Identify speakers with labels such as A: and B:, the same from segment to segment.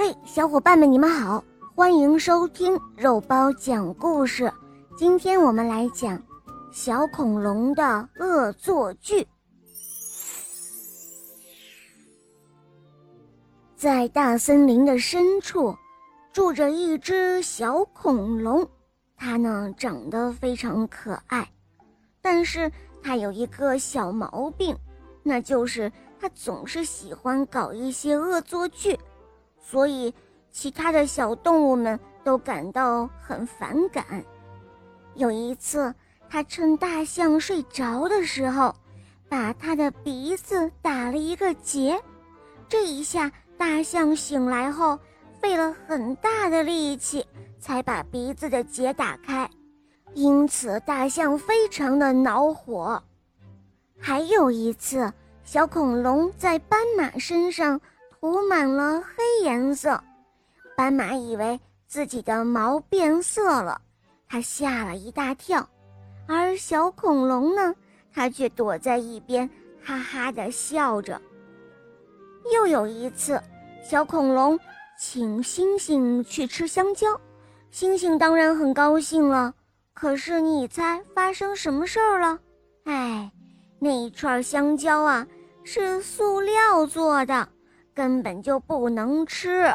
A: 嘿，小伙伴们，你们好，欢迎收听肉包讲故事。今天我们来讲小恐龙的恶作剧。在大森林的深处，住着一只小恐龙，它呢长得非常可爱，但是它有一个小毛病，那就是它总是喜欢搞一些恶作剧。所以，其他的小动物们都感到很反感。有一次，他趁大象睡着的时候，把他的鼻子打了一个结。这一下，大象醒来后，费了很大的力气才把鼻子的结打开，因此大象非常的恼火。还有一次，小恐龙在斑马身上。涂满了黑颜色，斑马以为自己的毛变色了，它吓了一大跳。而小恐龙呢，它却躲在一边，哈哈的笑着。又有一次，小恐龙请星星去吃香蕉，星星当然很高兴了。可是你猜发生什么事儿了？哎，那一串香蕉啊，是塑料做的。根本就不能吃，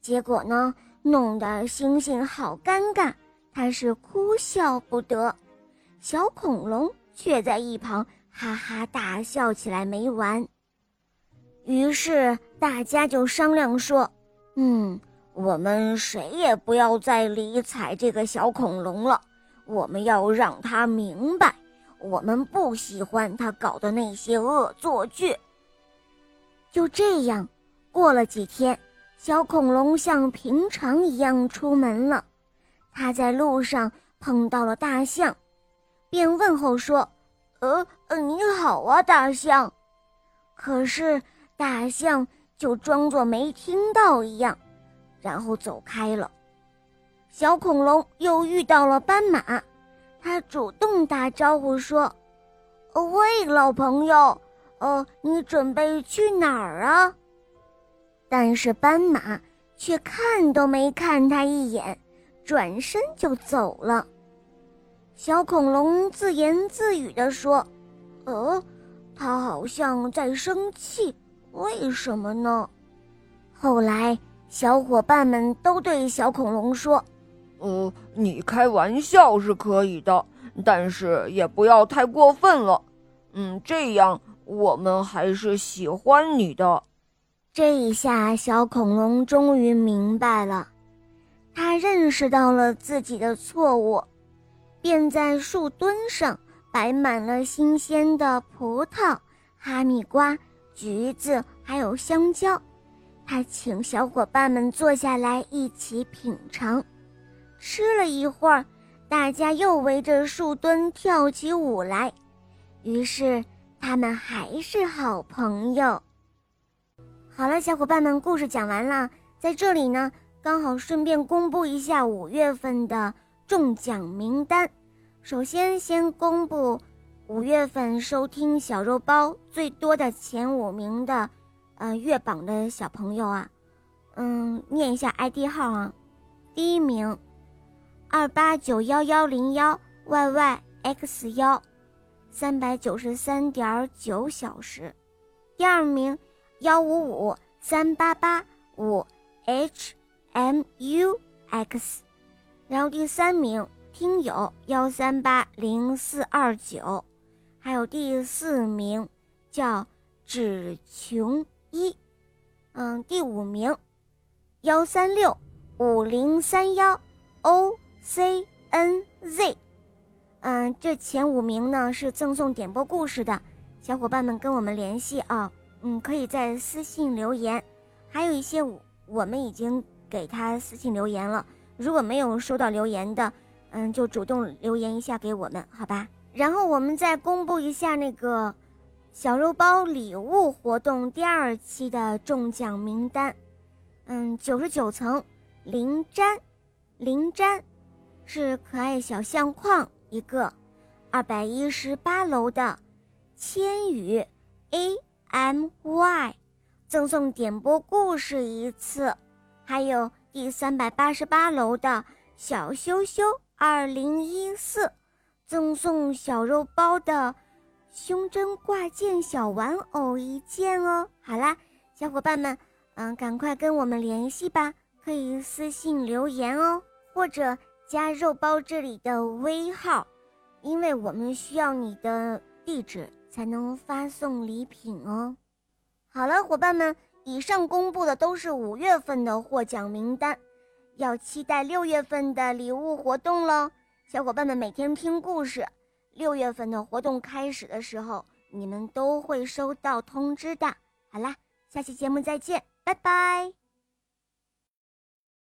A: 结果呢，弄得星星好尴尬，他是哭笑不得，小恐龙却在一旁哈哈大笑起来没完。于是大家就商量说：“嗯，我们谁也不要再理睬这个小恐龙了，我们要让他明白，我们不喜欢他搞的那些恶作剧。”就这样，过了几天，小恐龙像平常一样出门了。他在路上碰到了大象，便问候说：“呃呃，你好啊，大象。”可是大象就装作没听到一样，然后走开了。小恐龙又遇到了斑马，他主动打招呼说：“喂，老朋友。”哦，你准备去哪儿啊？但是斑马却看都没看他一眼，转身就走了。小恐龙自言自语地说：“呃，他好像在生气，为什么呢？”后来，小伙伴们都对小恐龙说：“
B: 呃，你开玩笑是可以的，但是也不要太过分了。嗯，这样。”我们还是喜欢你的。
A: 这一下，小恐龙终于明白了，他认识到了自己的错误，便在树墩上摆满了新鲜的葡萄、哈密瓜、橘子，还有香蕉。他请小伙伴们坐下来一起品尝。吃了一会儿，大家又围着树墩跳起舞来。于是。他们还是好朋友。好了，小伙伴们，故事讲完了。在这里呢，刚好顺便公布一下五月份的中奖名单。首先，先公布五月份收听小肉包最多的前五名的，呃，月榜的小朋友啊，嗯，念一下 ID 号啊。第一名，二八九幺幺零幺 yyx 幺。三百九十三点九小时，第二名幺五五三八八五 h m u x，然后第三名听友幺三八零四二九，还有第四名叫只穷一，嗯，第五名幺三六五零三幺 o c n z。嗯，这前五名呢是赠送点播故事的小伙伴们跟我们联系啊，嗯，可以在私信留言，还有一些我们已经给他私信留言了，如果没有收到留言的，嗯，就主动留言一下给我们，好吧？然后我们再公布一下那个小肉包礼物活动第二期的中奖名单，嗯，九十九层林詹，林詹是可爱小相框。一个二百一十八楼的千羽 A M Y，赠送点播故事一次。还有第三百八十八楼的小羞羞二零一四，赠送小肉包的胸针挂件小玩偶一件哦。好啦，小伙伴们，嗯，赶快跟我们联系吧，可以私信留言哦，或者加肉包这里的微号，因为我们需要你的地址才能发送礼品哦。好了，伙伴们。以上公布的都是五月份的获奖名单，要期待六月份的礼物活动喽！小伙伴们每天听故事，六月份的活动开始的时候，你们都会收到通知的。好啦，下期节目再见，拜拜。